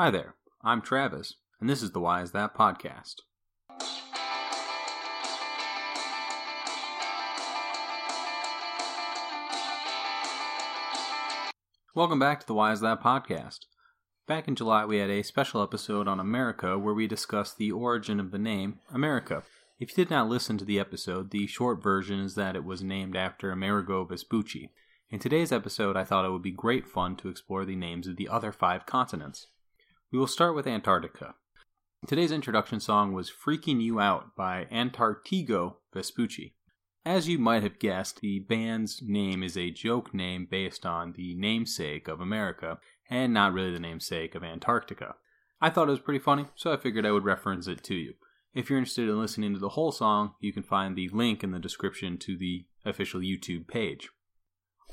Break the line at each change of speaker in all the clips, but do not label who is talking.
Hi there, I'm Travis, and this is the Why Is That podcast. Welcome back to the Why Is That podcast. Back in July, we had a special episode on America where we discussed the origin of the name America. If you did not listen to the episode, the short version is that it was named after Amerigo Vespucci. In today's episode, I thought it would be great fun to explore the names of the other five continents. We will start with Antarctica. Today's introduction song was Freaking You Out by Antarctigo Vespucci. As you might have guessed, the band's name is a joke name based on the namesake of America, and not really the namesake of Antarctica. I thought it was pretty funny, so I figured I would reference it to you. If you're interested in listening to the whole song, you can find the link in the description to the official YouTube page.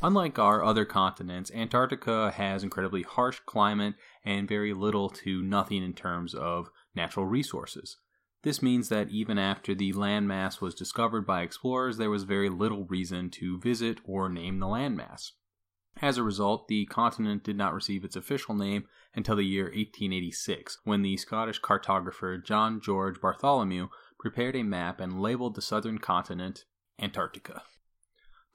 Unlike our other continents, Antarctica has incredibly harsh climate and very little to nothing in terms of natural resources. This means that even after the landmass was discovered by explorers, there was very little reason to visit or name the landmass. As a result, the continent did not receive its official name until the year 1886, when the Scottish cartographer John George Bartholomew prepared a map and labeled the southern continent Antarctica.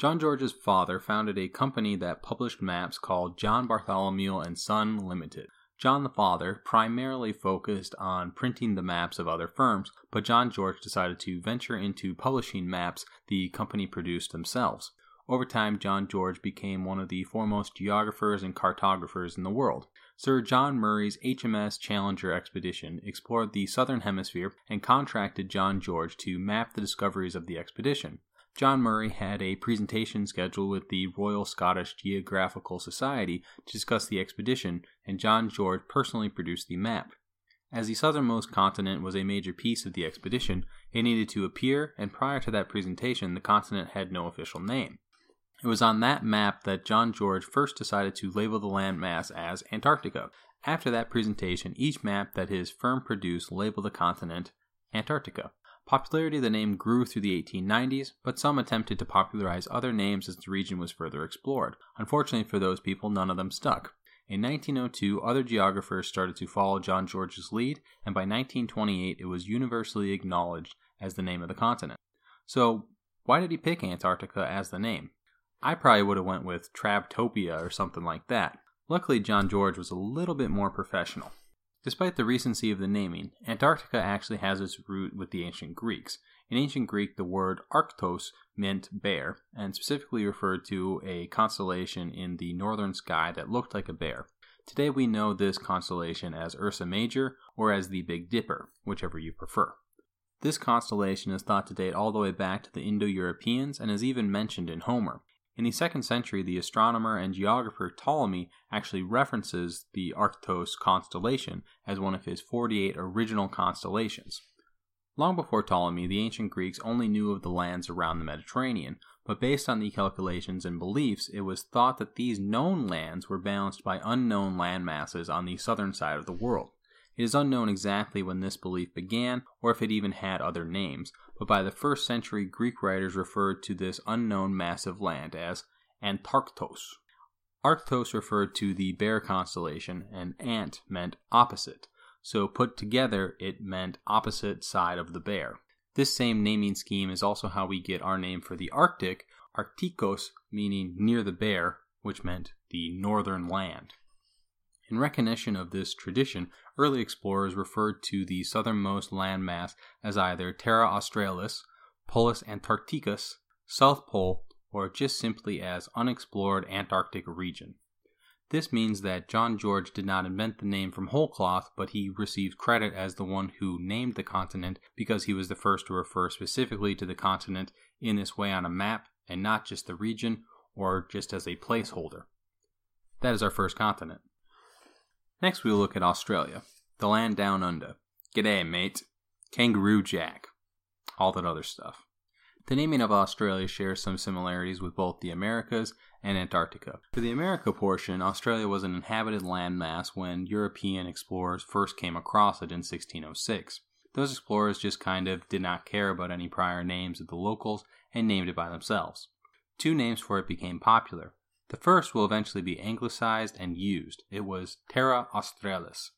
John George's father founded a company that published maps called John Bartholomew and Son Limited. John the father primarily focused on printing the maps of other firms, but John George decided to venture into publishing maps the company produced themselves. Over time, John George became one of the foremost geographers and cartographers in the world. Sir John Murray's HMS Challenger expedition explored the southern hemisphere and contracted John George to map the discoveries of the expedition. John Murray had a presentation scheduled with the Royal Scottish Geographical Society to discuss the expedition, and John George personally produced the map. As the southernmost continent was a major piece of the expedition, it needed to appear, and prior to that presentation, the continent had no official name. It was on that map that John George first decided to label the landmass as Antarctica. After that presentation, each map that his firm produced labeled the continent Antarctica. Popularity of the name grew through the 1890s, but some attempted to popularize other names as the region was further explored. Unfortunately for those people, none of them stuck. In 1902, other geographers started to follow John George's lead, and by 1928 it was universally acknowledged as the name of the continent. So, why did he pick Antarctica as the name? I probably would have went with Trabtopia or something like that. Luckily, John George was a little bit more professional. Despite the recency of the naming, Antarctica actually has its root with the ancient Greeks. In ancient Greek, the word Arctos meant bear, and specifically referred to a constellation in the northern sky that looked like a bear. Today we know this constellation as Ursa Major or as the Big Dipper, whichever you prefer. This constellation is thought to date all the way back to the Indo Europeans and is even mentioned in Homer. In the second century, the astronomer and geographer Ptolemy actually references the Arctos constellation as one of his 48 original constellations. Long before Ptolemy, the ancient Greeks only knew of the lands around the Mediterranean, but based on the calculations and beliefs, it was thought that these known lands were balanced by unknown land masses on the southern side of the world. It is unknown exactly when this belief began or if it even had other names, but by the first century Greek writers referred to this unknown massive land as Antarctos. Arctos referred to the bear constellation, and ant meant opposite, so put together it meant opposite side of the bear. This same naming scheme is also how we get our name for the Arctic, Arcticos meaning near the bear, which meant the northern land. In recognition of this tradition, early explorers referred to the southernmost landmass as either Terra Australis, Polus Antarcticus, South Pole, or just simply as unexplored Antarctic region. This means that John George did not invent the name from whole cloth, but he received credit as the one who named the continent because he was the first to refer specifically to the continent in this way on a map and not just the region or just as a placeholder. That is our first continent. Next, we'll look at Australia, the land down under. G'day, mate. Kangaroo Jack. All that other stuff. The naming of Australia shares some similarities with both the Americas and Antarctica. For the America portion, Australia was an inhabited landmass when European explorers first came across it in 1606. Those explorers just kind of did not care about any prior names of the locals and named it by themselves. Two names for it became popular the first will eventually be anglicized and used. It was Terra Australis.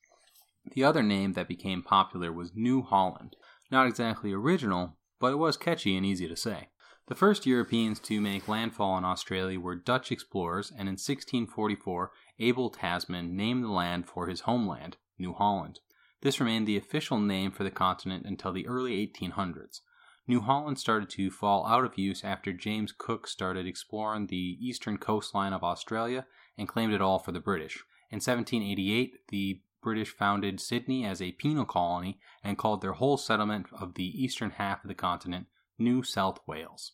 The other name that became popular was New Holland. Not exactly original, but it was catchy and easy to say. The first Europeans to make landfall in Australia were Dutch explorers, and in 1644, Abel Tasman named the land for his homeland, New Holland. This remained the official name for the continent until the early 1800s. New Holland started to fall out of use after James Cook started exploring the eastern coastline of Australia and claimed it all for the British. In 1788, the British founded Sydney as a penal colony and called their whole settlement of the eastern half of the continent New South Wales.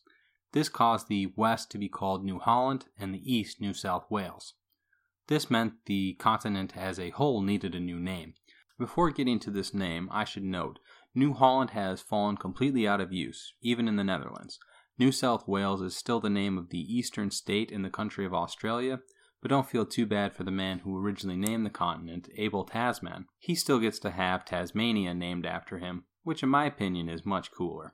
This caused the west to be called New Holland and the east New South Wales. This meant the continent as a whole needed a new name. Before getting to this name, I should note New Holland has fallen completely out of use, even in the Netherlands. New South Wales is still the name of the eastern state in the country of Australia, but don't feel too bad for the man who originally named the continent, Abel Tasman. He still gets to have Tasmania named after him, which in my opinion is much cooler.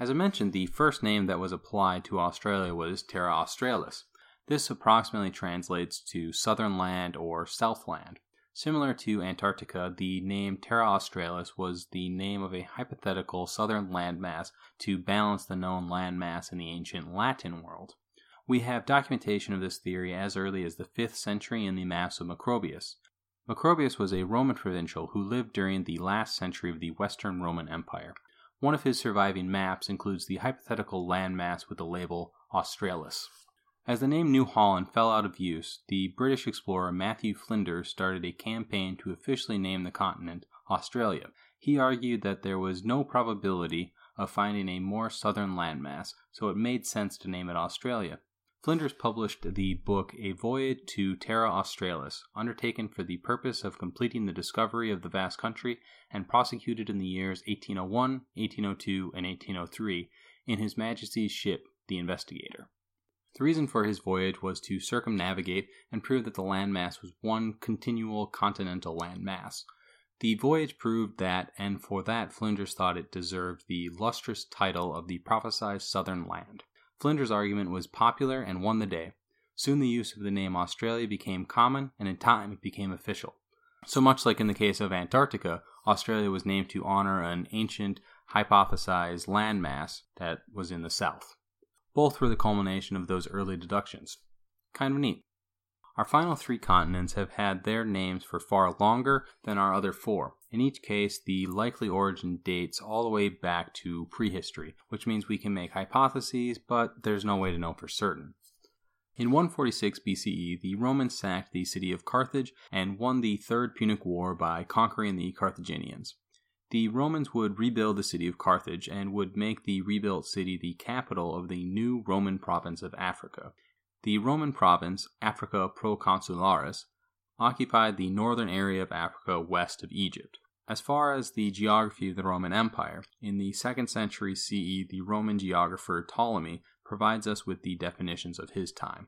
As I mentioned, the first name that was applied to Australia was Terra Australis. This approximately translates to Southern Land or Southland. Similar to Antarctica, the name Terra Australis was the name of a hypothetical southern landmass to balance the known landmass in the ancient Latin world. We have documentation of this theory as early as the 5th century in the maps of Macrobius. Macrobius was a Roman provincial who lived during the last century of the Western Roman Empire. One of his surviving maps includes the hypothetical landmass with the label Australis. As the name New Holland fell out of use, the British explorer Matthew Flinders started a campaign to officially name the continent Australia. He argued that there was no probability of finding a more southern landmass, so it made sense to name it Australia. Flinders published the book A Voyage to Terra Australis, undertaken for the purpose of completing the discovery of the vast country and prosecuted in the years 1801, 1802, and 1803 in His Majesty's ship, the Investigator. The reason for his voyage was to circumnavigate and prove that the landmass was one continual continental landmass. The voyage proved that, and for that Flinders thought it deserved the lustrous title of the prophesied southern land. Flinders' argument was popular and won the day. Soon the use of the name Australia became common, and in time it became official. So much like in the case of Antarctica, Australia was named to honor an ancient, hypothesized landmass that was in the south. Both were the culmination of those early deductions. Kind of neat. Our final three continents have had their names for far longer than our other four. In each case, the likely origin dates all the way back to prehistory, which means we can make hypotheses, but there's no way to know for certain. In 146 BCE, the Romans sacked the city of Carthage and won the Third Punic War by conquering the Carthaginians. The Romans would rebuild the city of Carthage and would make the rebuilt city the capital of the new Roman province of Africa. The Roman province, Africa Proconsularis, occupied the northern area of Africa west of Egypt. As far as the geography of the Roman Empire, in the 2nd century CE, the Roman geographer Ptolemy provides us with the definitions of his time.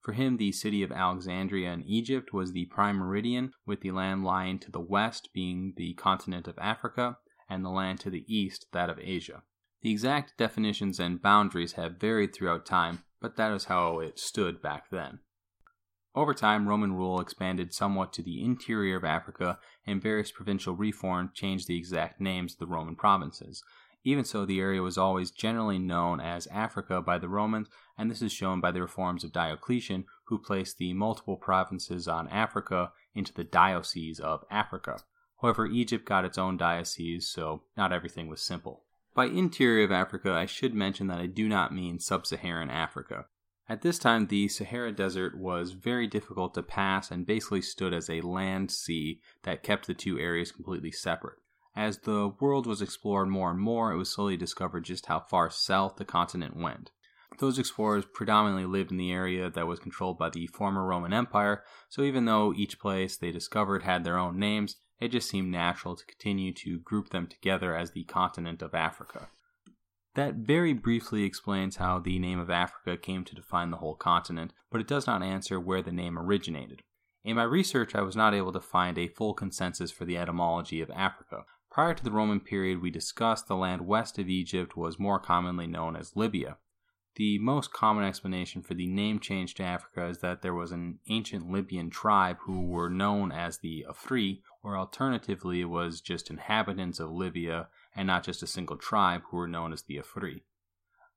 For him, the city of Alexandria in Egypt was the prime meridian, with the land lying to the west being the continent of Africa, and the land to the east that of Asia. The exact definitions and boundaries have varied throughout time, but that is how it stood back then. Over time, Roman rule expanded somewhat to the interior of Africa, and various provincial reforms changed the exact names of the Roman provinces. Even so, the area was always generally known as Africa by the Romans, and this is shown by the reforms of Diocletian, who placed the multiple provinces on Africa into the Diocese of Africa. However, Egypt got its own diocese, so not everything was simple. By interior of Africa, I should mention that I do not mean sub Saharan Africa. At this time, the Sahara Desert was very difficult to pass and basically stood as a land sea that kept the two areas completely separate. As the world was explored more and more, it was slowly discovered just how far south the continent went. Those explorers predominantly lived in the area that was controlled by the former Roman Empire, so even though each place they discovered had their own names, it just seemed natural to continue to group them together as the continent of Africa. That very briefly explains how the name of Africa came to define the whole continent, but it does not answer where the name originated. In my research, I was not able to find a full consensus for the etymology of Africa, Prior to the Roman period we discussed, the land west of Egypt was more commonly known as Libya. The most common explanation for the name change to Africa is that there was an ancient Libyan tribe who were known as the Afri, or alternatively, it was just inhabitants of Libya and not just a single tribe who were known as the Afri.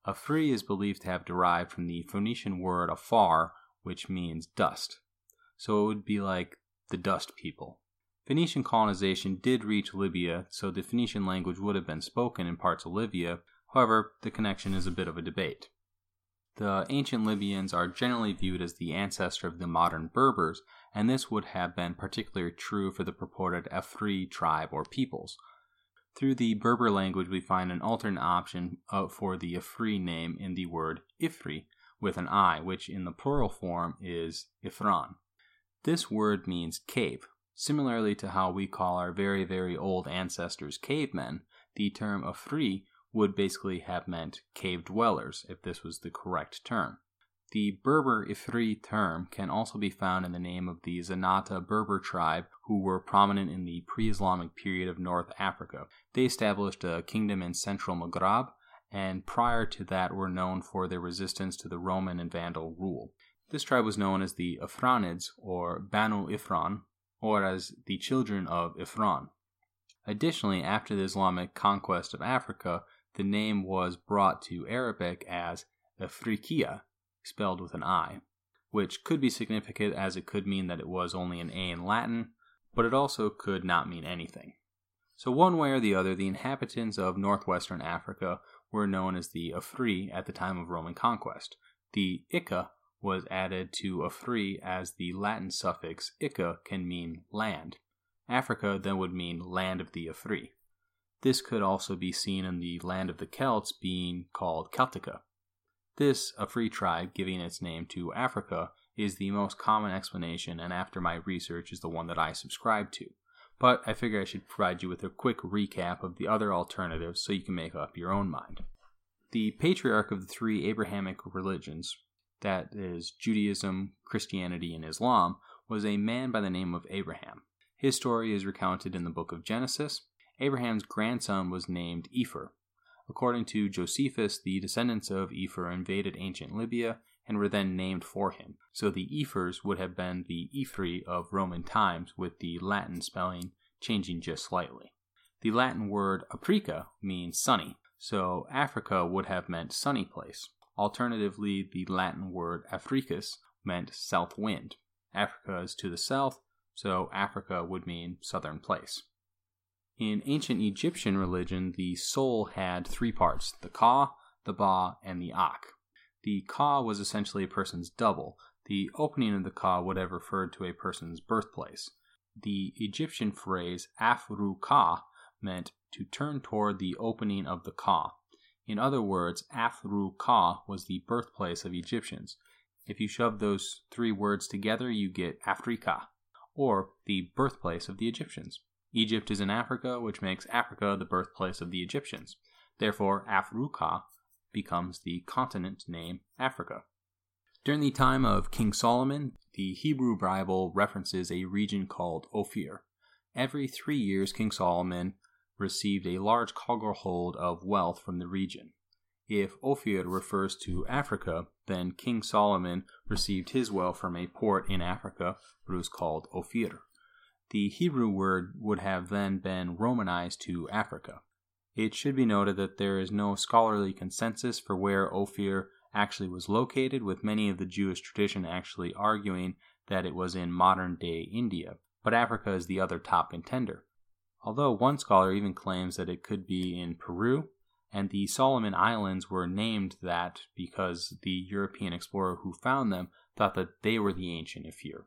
Afri is believed to have derived from the Phoenician word afar, which means dust. So it would be like the dust people. Phoenician colonization did reach Libya, so the Phoenician language would have been spoken in parts of Libya. However, the connection is a bit of a debate. The ancient Libyans are generally viewed as the ancestor of the modern Berbers, and this would have been particularly true for the purported Afri tribe or peoples. Through the Berber language, we find an alternate option uh, for the Afri name in the word Ifri with an I, which in the plural form is Ifran. This word means cave. Similarly to how we call our very, very old ancestors cavemen, the term Afri would basically have meant cave dwellers if this was the correct term. The Berber Ifri term can also be found in the name of the Zenata Berber tribe who were prominent in the pre Islamic period of North Africa. They established a kingdom in central Maghreb and prior to that were known for their resistance to the Roman and Vandal rule. This tribe was known as the Ifranids or Banu Ifran or as the children of Ifran. Additionally, after the Islamic conquest of Africa, the name was brought to Arabic as Afriqiya, spelled with an I, which could be significant as it could mean that it was only an A in Latin, but it also could not mean anything. So, one way or the other, the inhabitants of northwestern Africa were known as the Afri at the time of Roman conquest. The Ika was added to Afri as the Latin suffix ica can mean land. Africa then would mean land of the Afri. This could also be seen in the land of the Celts being called Celtica. This, Afri tribe giving its name to Africa, is the most common explanation, and after my research, is the one that I subscribe to. But I figure I should provide you with a quick recap of the other alternatives so you can make up your own mind. The patriarch of the three Abrahamic religions, that is, Judaism, Christianity, and Islam, was a man by the name of Abraham. His story is recounted in the book of Genesis, Abraham's grandson was named Epher. According to Josephus, the descendants of Epher invaded ancient Libya and were then named for him. So the Ephors would have been the Ephri of Roman times, with the Latin spelling changing just slightly. The Latin word aprica means sunny, so Africa would have meant sunny place. Alternatively, the Latin word africus meant south wind. Africa is to the south, so Africa would mean southern place. In ancient Egyptian religion, the soul had three parts the Ka, the Ba, and the Akh. The Ka was essentially a person's double. The opening of the Ka would have referred to a person's birthplace. The Egyptian phrase Afru Ka meant to turn toward the opening of the Ka. In other words, Afru Ka was the birthplace of Egyptians. If you shove those three words together, you get Afrika, or the birthplace of the Egyptians. Egypt is in Africa, which makes Africa the birthplace of the Egyptians. Therefore, Afruka becomes the continent name Africa. During the time of King Solomon, the Hebrew Bible references a region called Ophir. Every three years, King Solomon received a large cargo hold of wealth from the region. If Ophir refers to Africa, then King Solomon received his wealth from a port in Africa, which was called Ophir the Hebrew word would have then been Romanized to Africa. It should be noted that there is no scholarly consensus for where Ophir actually was located, with many of the Jewish tradition actually arguing that it was in modern day India, but Africa is the other top contender. Although one scholar even claims that it could be in Peru, and the Solomon Islands were named that because the European explorer who found them thought that they were the ancient Ophir.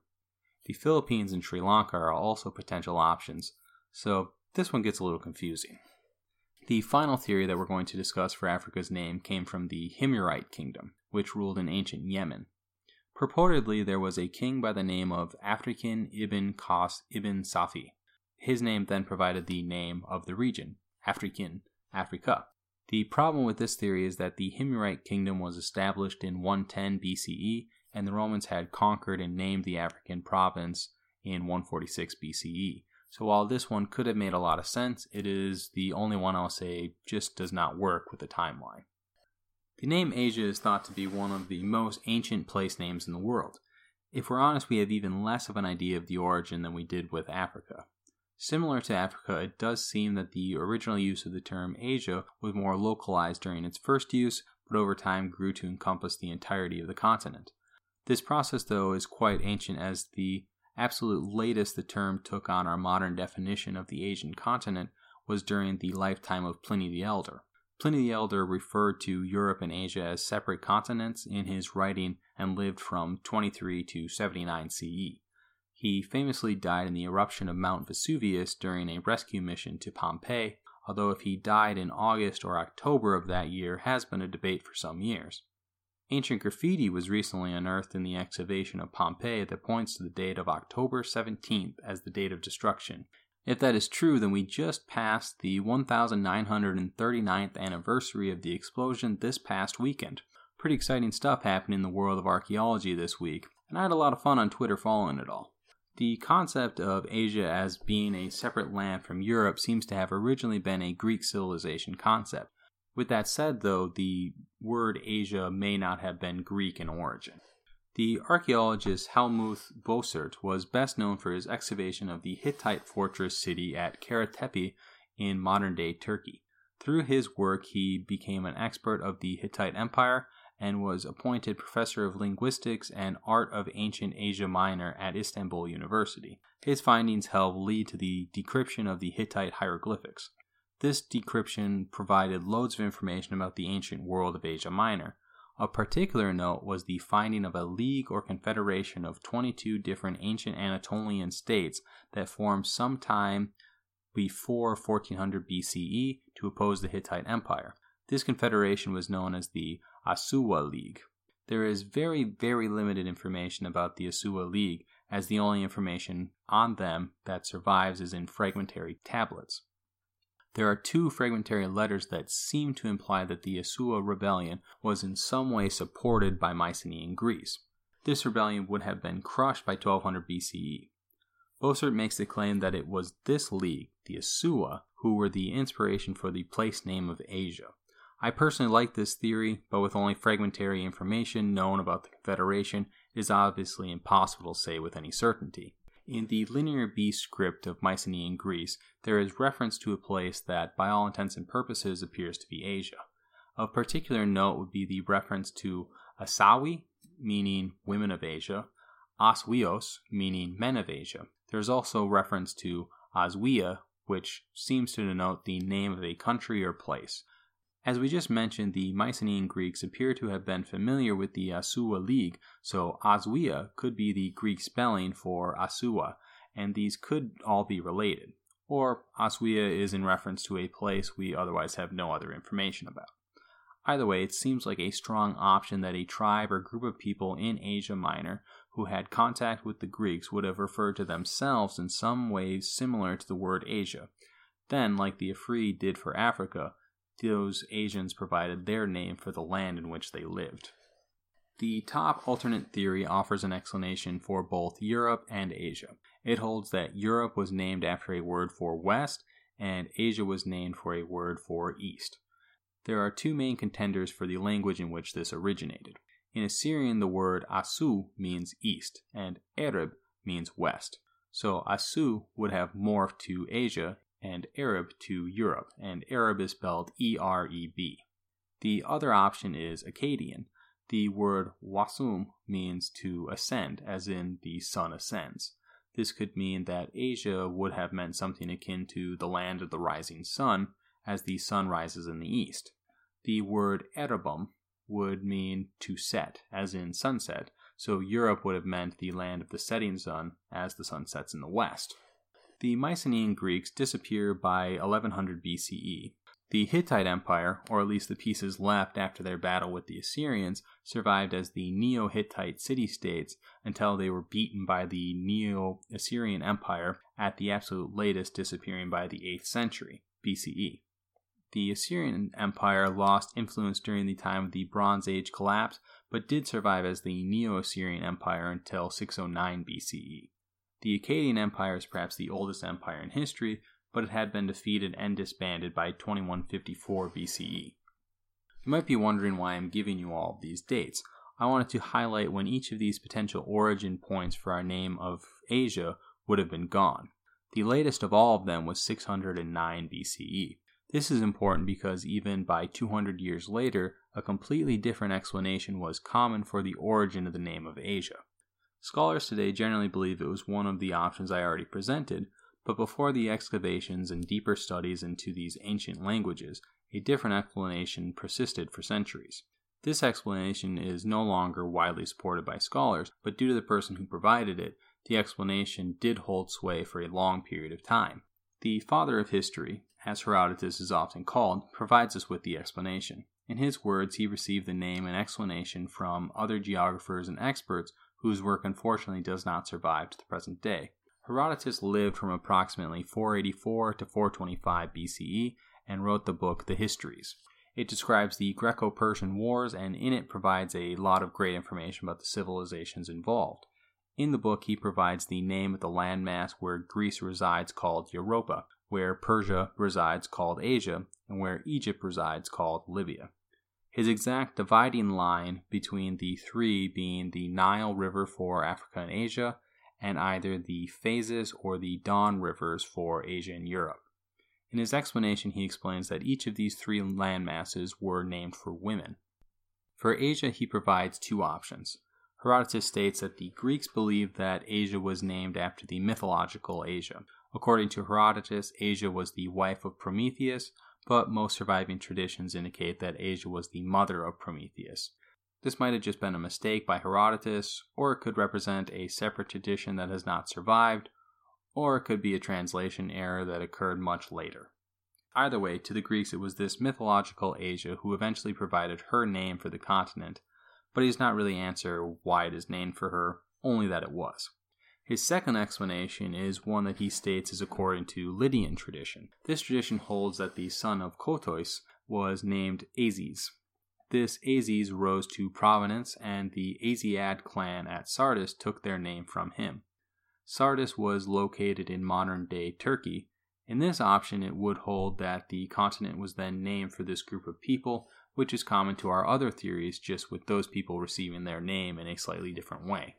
The Philippines and Sri Lanka are also potential options, so this one gets a little confusing. The final theory that we're going to discuss for Africa's name came from the Himyarite kingdom, which ruled in ancient Yemen. Purportedly, there was a king by the name of African ibn Qas ibn Safi. His name then provided the name of the region, African, Africa. The problem with this theory is that the Himyarite kingdom was established in 110 BCE and the Romans had conquered and named the African province in 146 BCE. So while this one could have made a lot of sense, it is the only one I'll say just does not work with the timeline. The name Asia is thought to be one of the most ancient place names in the world. If we're honest, we have even less of an idea of the origin than we did with Africa. Similar to Africa, it does seem that the original use of the term Asia was more localized during its first use, but over time grew to encompass the entirety of the continent. This process, though, is quite ancient, as the absolute latest the term took on our modern definition of the Asian continent was during the lifetime of Pliny the Elder. Pliny the Elder referred to Europe and Asia as separate continents in his writing and lived from 23 to 79 CE. He famously died in the eruption of Mount Vesuvius during a rescue mission to Pompeii, although if he died in August or October of that year has been a debate for some years. Ancient graffiti was recently unearthed in the excavation of Pompeii that points to the date of October 17th as the date of destruction. If that is true, then we just passed the 1939th anniversary of the explosion this past weekend. Pretty exciting stuff happened in the world of archaeology this week, and I had a lot of fun on Twitter following it all. The concept of Asia as being a separate land from Europe seems to have originally been a Greek civilization concept. With that said, though, the word Asia may not have been Greek in origin. The archaeologist Helmuth Bossert was best known for his excavation of the Hittite fortress city at Kara Tepe in modern day Turkey. Through his work, he became an expert of the Hittite Empire and was appointed professor of linguistics and art of ancient Asia Minor at Istanbul University. His findings helped lead to the decryption of the Hittite hieroglyphics. This decryption provided loads of information about the ancient world of Asia Minor. Of particular note was the finding of a league or confederation of 22 different ancient Anatolian states that formed sometime before 1400 BCE to oppose the Hittite Empire. This confederation was known as the Assuwa League. There is very, very limited information about the Assuwa League, as the only information on them that survives is in fragmentary tablets. There are two fragmentary letters that seem to imply that the Assuwa rebellion was in some way supported by Mycenaean Greece. This rebellion would have been crushed by 1200 BCE. Bossert makes the claim that it was this league, the Assuwa, who were the inspiration for the place name of Asia. I personally like this theory, but with only fragmentary information known about the Confederation, it is obviously impossible to say with any certainty. In the Linear B script of Mycenaean Greece, there is reference to a place that, by all intents and purposes, appears to be Asia. Of particular note would be the reference to Asawi, meaning women of Asia, Aswios, meaning men of Asia. There is also reference to Aswia, which seems to denote the name of a country or place. As we just mentioned, the Mycenaean Greeks appear to have been familiar with the Assuwa League, so Aswia could be the Greek spelling for Assuwa, and these could all be related. Or Aswia is in reference to a place we otherwise have no other information about. Either way, it seems like a strong option that a tribe or group of people in Asia Minor who had contact with the Greeks would have referred to themselves in some way similar to the word Asia. Then, like the Afri did for Africa, those Asians provided their name for the land in which they lived. The top alternate theory offers an explanation for both Europe and Asia. It holds that Europe was named after a word for west, and Asia was named for a word for east. There are two main contenders for the language in which this originated. In Assyrian, the word Asu means east, and Ereb means west. So Asu would have morphed to Asia and Ereb to Europe, and Ereb is spelled E R E B. The other option is Akkadian. The word wasum means to ascend, as in the sun ascends. This could mean that Asia would have meant something akin to the land of the rising sun, as the sun rises in the east. The word Erebum would mean to set, as in sunset, so Europe would have meant the land of the setting sun, as the sun sets in the west. The Mycenaean Greeks disappear by 1100 BCE. The Hittite Empire, or at least the pieces left after their battle with the Assyrians, survived as the Neo Hittite city states until they were beaten by the Neo Assyrian Empire, at the absolute latest disappearing by the 8th century BCE. The Assyrian Empire lost influence during the time of the Bronze Age collapse, but did survive as the Neo Assyrian Empire until 609 BCE. The Akkadian Empire is perhaps the oldest empire in history, but it had been defeated and disbanded by 2154 BCE. You might be wondering why I'm giving you all these dates. I wanted to highlight when each of these potential origin points for our name of Asia would have been gone. The latest of all of them was 609 BCE. This is important because even by 200 years later, a completely different explanation was common for the origin of the name of Asia. Scholars today generally believe it was one of the options I already presented, but before the excavations and deeper studies into these ancient languages, a different explanation persisted for centuries. This explanation is no longer widely supported by scholars, but due to the person who provided it, the explanation did hold sway for a long period of time. The father of history, as Herodotus is often called, provides us with the explanation. In his words, he received the name and explanation from other geographers and experts whose work unfortunately does not survive to the present day. Herodotus lived from approximately 484 to 425 BCE and wrote the book The Histories. It describes the Greco Persian Wars and in it provides a lot of great information about the civilizations involved. In the book, he provides the name of the landmass where Greece resides called Europa, where Persia resides called Asia, and where Egypt resides called Libya. His exact dividing line between the three being the Nile River for Africa and Asia, and either the Phasis or the Don rivers for Asia and Europe. In his explanation, he explains that each of these three landmasses were named for women. For Asia, he provides two options. Herodotus states that the Greeks believed that Asia was named after the mythological Asia. According to Herodotus, Asia was the wife of Prometheus, but most surviving traditions indicate that Asia was the mother of Prometheus. This might have just been a mistake by Herodotus, or it could represent a separate tradition that has not survived, or it could be a translation error that occurred much later. Either way, to the Greeks it was this mythological Asia who eventually provided her name for the continent, but he does not really answer why it is named for her, only that it was. His second explanation is one that he states is according to Lydian tradition. This tradition holds that the son of Kotos was named Azes. This Azes rose to prominence, and the Asiad clan at Sardis took their name from him. Sardis was located in modern day Turkey. In this option, it would hold that the continent was then named for this group of people, which is common to our other theories, just with those people receiving their name in a slightly different way.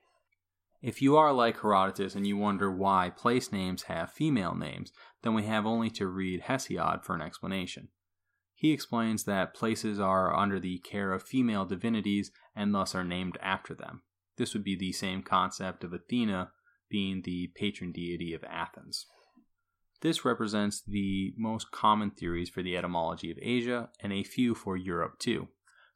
If you are like Herodotus and you wonder why place names have female names, then we have only to read Hesiod for an explanation. He explains that places are under the care of female divinities and thus are named after them. This would be the same concept of Athena being the patron deity of Athens. This represents the most common theories for the etymology of Asia and a few for Europe too.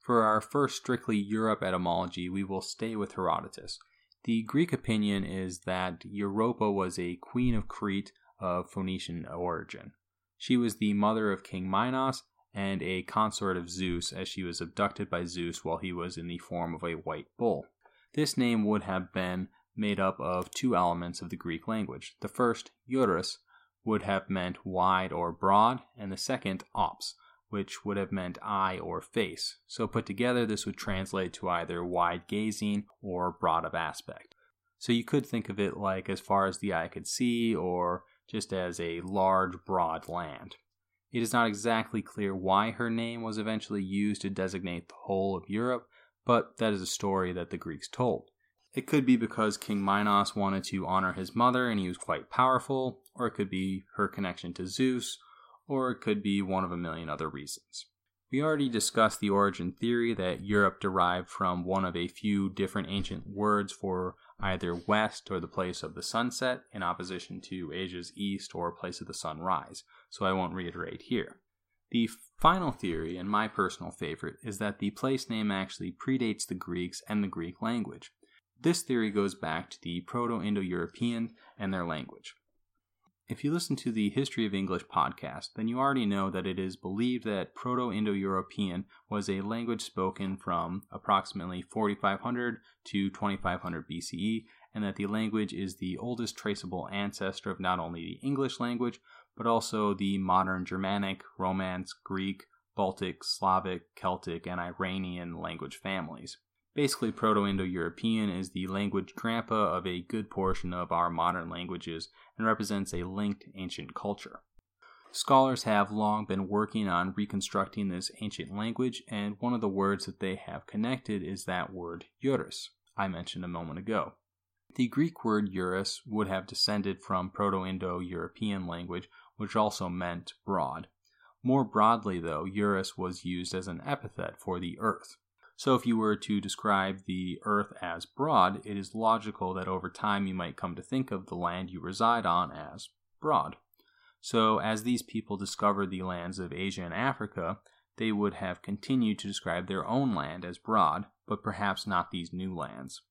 For our first strictly Europe etymology, we will stay with Herodotus. The Greek opinion is that Europa was a queen of Crete of Phoenician origin. She was the mother of King Minos and a consort of Zeus, as she was abducted by Zeus while he was in the form of a white bull. This name would have been made up of two elements of the Greek language. The first, Eurus, would have meant wide or broad, and the second, ops, which would have meant eye or face. So put together, this would translate to either wide gazing or broad of aspect. So you could think of it like as far as the eye could see, or just as a large, broad land. It is not exactly clear why her name was eventually used to designate the whole of Europe, but that is a story that the Greeks told. It could be because King Minos wanted to honor his mother and he was quite powerful, or it could be her connection to Zeus, or it could be one of a million other reasons. We already discussed the origin theory that Europe derived from one of a few different ancient words for either west or the place of the sunset, in opposition to Asia's east or place of the sunrise, so I won't reiterate here. The final theory, and my personal favorite, is that the place name actually predates the Greeks and the Greek language. This theory goes back to the Proto Indo European and their language. If you listen to the History of English podcast, then you already know that it is believed that Proto Indo European was a language spoken from approximately 4500 to 2500 BCE, and that the language is the oldest traceable ancestor of not only the English language, but also the modern Germanic, Romance, Greek, Baltic, Slavic, Celtic, and Iranian language families. Basically, Proto Indo European is the language grandpa of a good portion of our modern languages and represents a linked ancient culture. Scholars have long been working on reconstructing this ancient language, and one of the words that they have connected is that word Eurus, I mentioned a moment ago. The Greek word Eurus would have descended from Proto Indo European language, which also meant broad. More broadly, though, Eurus was used as an epithet for the earth. So, if you were to describe the earth as broad, it is logical that over time you might come to think of the land you reside on as broad. So, as these people discovered the lands of Asia and Africa, they would have continued to describe their own land as broad, but perhaps not these new lands.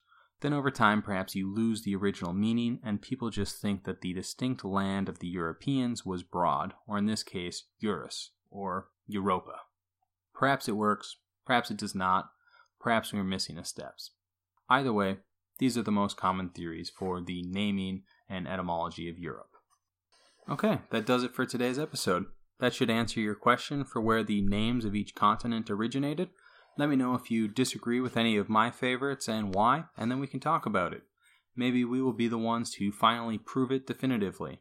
Then, over time, perhaps you lose the original meaning, and people just think that the distinct land of the Europeans was broad, or in this case, Eurus, or Europa. Perhaps it works, perhaps it does not, perhaps we're missing a steps. Either way, these are the most common theories for the naming and etymology of Europe. Okay, that does it for today's episode. That should answer your question for where the names of each continent originated. Let me know if you disagree with any of my favorites and why, and then we can talk about it. Maybe we will be the ones to finally prove it definitively.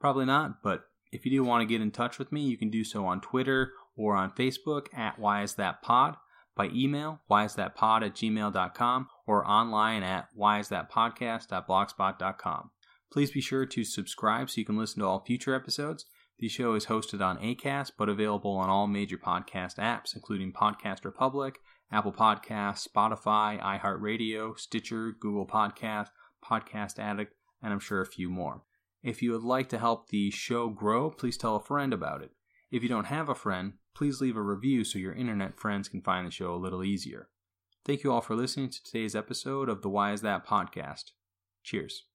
Probably not, but if you do want to get in touch with me, you can do so on Twitter or on Facebook at Why Is That Pod, by email, whyisthatpod at gmail.com, or online at whyisthatpodcast.blogspot.com. Please be sure to subscribe so you can listen to all future episodes. The show is hosted on ACAST, but available on all major podcast apps, including Podcast Republic, Apple Podcasts, Spotify, iHeartRadio, Stitcher, Google Podcast, Podcast Addict, and I'm sure a few more. If you would like to help the show grow, please tell a friend about it. If you don't have a friend, please leave a review so your internet friends can find the show a little easier. Thank you all for listening to today's episode of the Why Is That podcast. Cheers.